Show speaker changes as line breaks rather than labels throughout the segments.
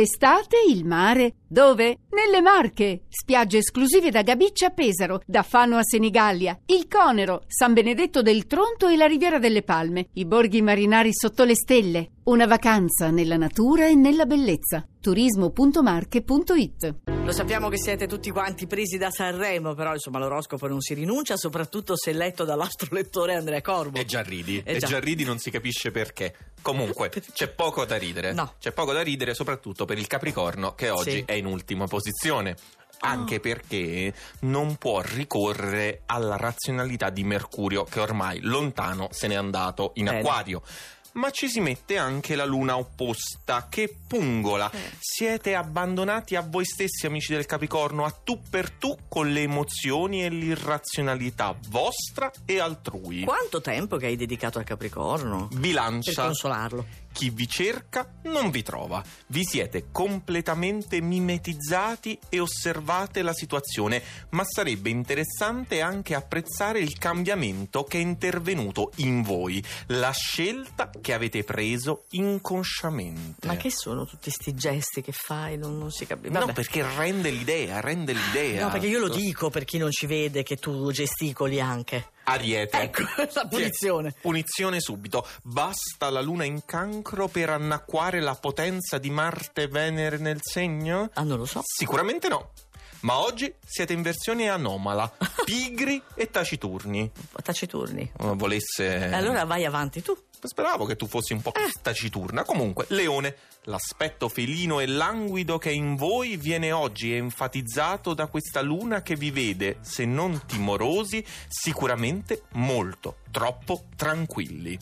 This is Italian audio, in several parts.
Estate, il mare. Dove? Nelle Marche. Spiagge esclusive da Gabiccia a Pesaro, da Fano a Senigallia, il Conero, San Benedetto del Tronto e la Riviera delle Palme, i borghi marinari sotto le stelle. Una vacanza nella natura e nella bellezza. turismo.marche.it
Lo sappiamo che siete tutti quanti presi da Sanremo, però insomma l'oroscopo non si rinuncia, soprattutto se letto dall'altro lettore Andrea Corbo.
E già ridi,
Eh
e
già.
già ridi non si capisce perché. Comunque, c'è poco da ridere.
No.
C'è poco da ridere soprattutto per il Capricorno che oggi
Sì.
è in ultima posizione. Anche perché non può ricorrere alla razionalità di Mercurio che ormai lontano se n'è andato in
Bene.
acquario. Ma ci si mette anche la luna opposta, che pungola.
Eh.
Siete abbandonati a voi stessi, amici del Capricorno, a tu per tu con le emozioni e l'irrazionalità vostra e altrui.
Quanto tempo che hai dedicato al Capricorno? Per
Bilancia.
consolarlo.
Chi vi cerca non vi trova. Vi siete completamente mimetizzati e osservate la situazione, ma sarebbe interessante anche apprezzare il cambiamento che è intervenuto in voi, la scelta che avete preso inconsciamente.
Ma che sono tutti sti gesti che fai? Non, non si capisce.
No, perché rende l'idea, rende l'idea.
No, perché io lo dico per chi non ci vede che tu gesticoli anche.
Ariete.
Ecco, la punizione.
Punizione subito. Basta la luna in cancro per annacquare la potenza di Marte e Venere nel segno?
Ah, non lo so.
Sicuramente no. Ma oggi siete in versione anomala, pigri e taciturni.
Taciturni.
Oh, Volesse.
Allora vai avanti tu.
Speravo che tu fossi un po' più taciturna. Comunque, Leone, l'aspetto felino e languido che è in voi viene oggi enfatizzato da questa luna che vi vede, se non timorosi, sicuramente molto, troppo tranquilli.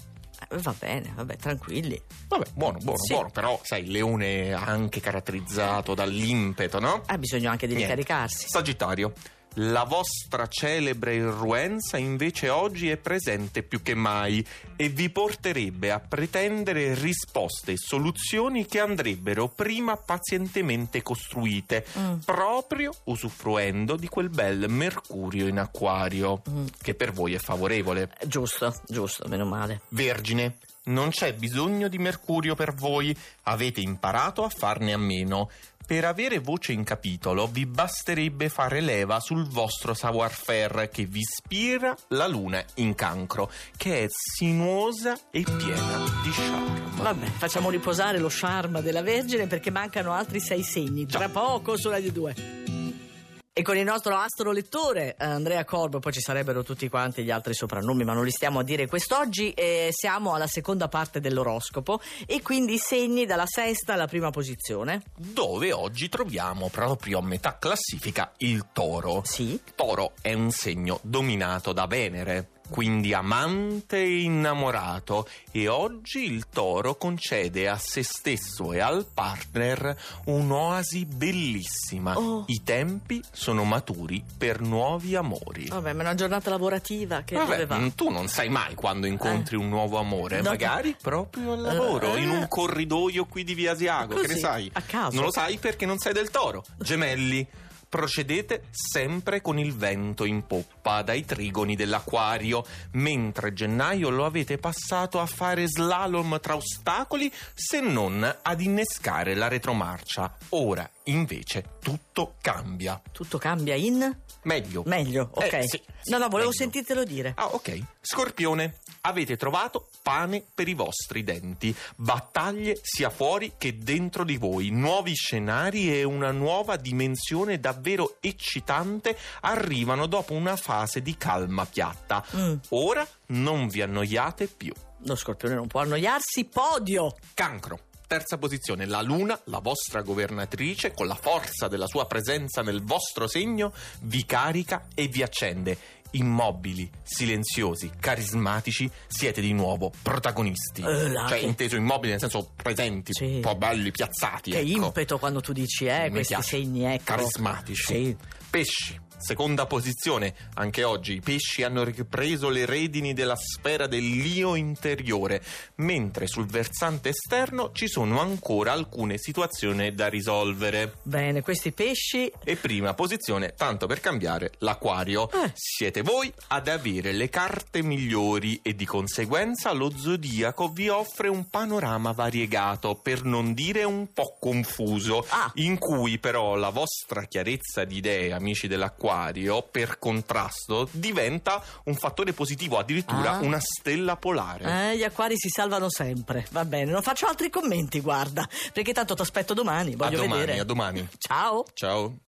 Eh, va bene, vabbè, tranquilli.
Vabbè, buono, buono,
Sì.
buono. Però, sai, il leone anche caratterizzato dall'impeto, no?
Ha bisogno anche di
Niente.
ricaricarsi.
Sagittario. La vostra celebre irruenza invece oggi è presente più che mai e vi porterebbe a pretendere risposte e soluzioni che andrebbero prima pazientemente costruite,
Mm.
proprio usufruendo di quel bel Mercurio in acquario,
Mm.
che per voi è favorevole.
Eh, Giusto, giusto, meno male.
Vergine, non c'è bisogno di Mercurio per voi, avete imparato a farne a meno. Per avere voce in capitolo vi basterebbe fare leva sul vostro savoir-faire che vi ispira la luna in cancro, che è sinuosa e piena di charme.
Vabbè, facciamo riposare lo charme della Vergine perché mancano altri sei segni. Tra poco su Radio 2. E con il nostro astro lettore eh, Andrea Corbo, poi ci sarebbero tutti quanti gli altri soprannomi, ma non li stiamo a dire quest'oggi. eh, siamo alla seconda parte dell'oroscopo e quindi i segni dalla sesta alla prima posizione.
Dove oggi troviamo proprio a metà classifica il toro.
Sì.
Il toro è un segno dominato da Venere, quindi amante e innamorato, e oggi il toro concede a se stesso e al partner un'oasi bellissima.
Oh.
I tempi sono maturi per nuovi amori.
Vabbè, ma è una giornata lavorativa che
Vabbè,
dove
mm, tu non sai mai quando incontri un nuovo amore,
No.
magari proprio al lavoro,
Eh.
in un corridoio qui di Via Asiago, che ne
Così,
sai?
a caso.
Non lo sai perché non sei del toro. Gemelli. Procedete sempre con il vento in poppa dai trigoni dell'acquario, mentre gennaio lo avete passato a fare slalom tra ostacoli se non ad innescare la retromarcia. Ora, invece, tutto cambia.
Tutto cambia in
Meglio.
meglio, ok.
Eh, sì, sì,
no, no, volevo
meglio.
sentirtelo dire.
Ah, ok. Scorpione, avete trovato pane per i vostri denti. Battaglie sia fuori che dentro di voi. Nuovi scenari e una nuova dimensione davvero eccitante arrivano dopo una fase di calma piatta.
Mm.
Ora non vi annoiate più.
Lo scorpione non può annoiarsi. Podio!
Cancro. Terza posizione, la luna, la vostra governatrice, con la forza della sua presenza nel vostro segno, vi carica e vi accende. Immobili, silenziosi, carismatici, siete di nuovo protagonisti.
Eh, là,
cioè,
che-
inteso immobili nel senso presenti,
Sì.
un po' belli, piazzati.
Che
ecco.
impeto quando tu dici, eh,
Mi
questi
piace.
segni, ecco.
Carismatici.
Sì.
Pesci. Seconda posizione, anche oggi i pesci hanno ripreso le redini della sfera dell'io interiore, mentre sul versante esterno ci sono ancora alcune situazioni da risolvere.
Bene, questi pesci
E prima posizione, tanto per cambiare, l'acquario.
Eh.
Siete voi ad avere le carte migliori e di conseguenza lo zodiaco vi offre un panorama variegato, per non dire un po' confuso,
Ah.
in cui però la vostra chiarezza di idee, amici dell'acquario, per contrasto diventa un fattore positivo, addirittura
Ah.
una stella polare.
Eh, gli acquari si salvano sempre. Va bene, non faccio altri commenti, guarda. Perché tanto ti aspetto domani.
a
Voglio
domani,
vedere.
a domani.
Ciao.
Ciao.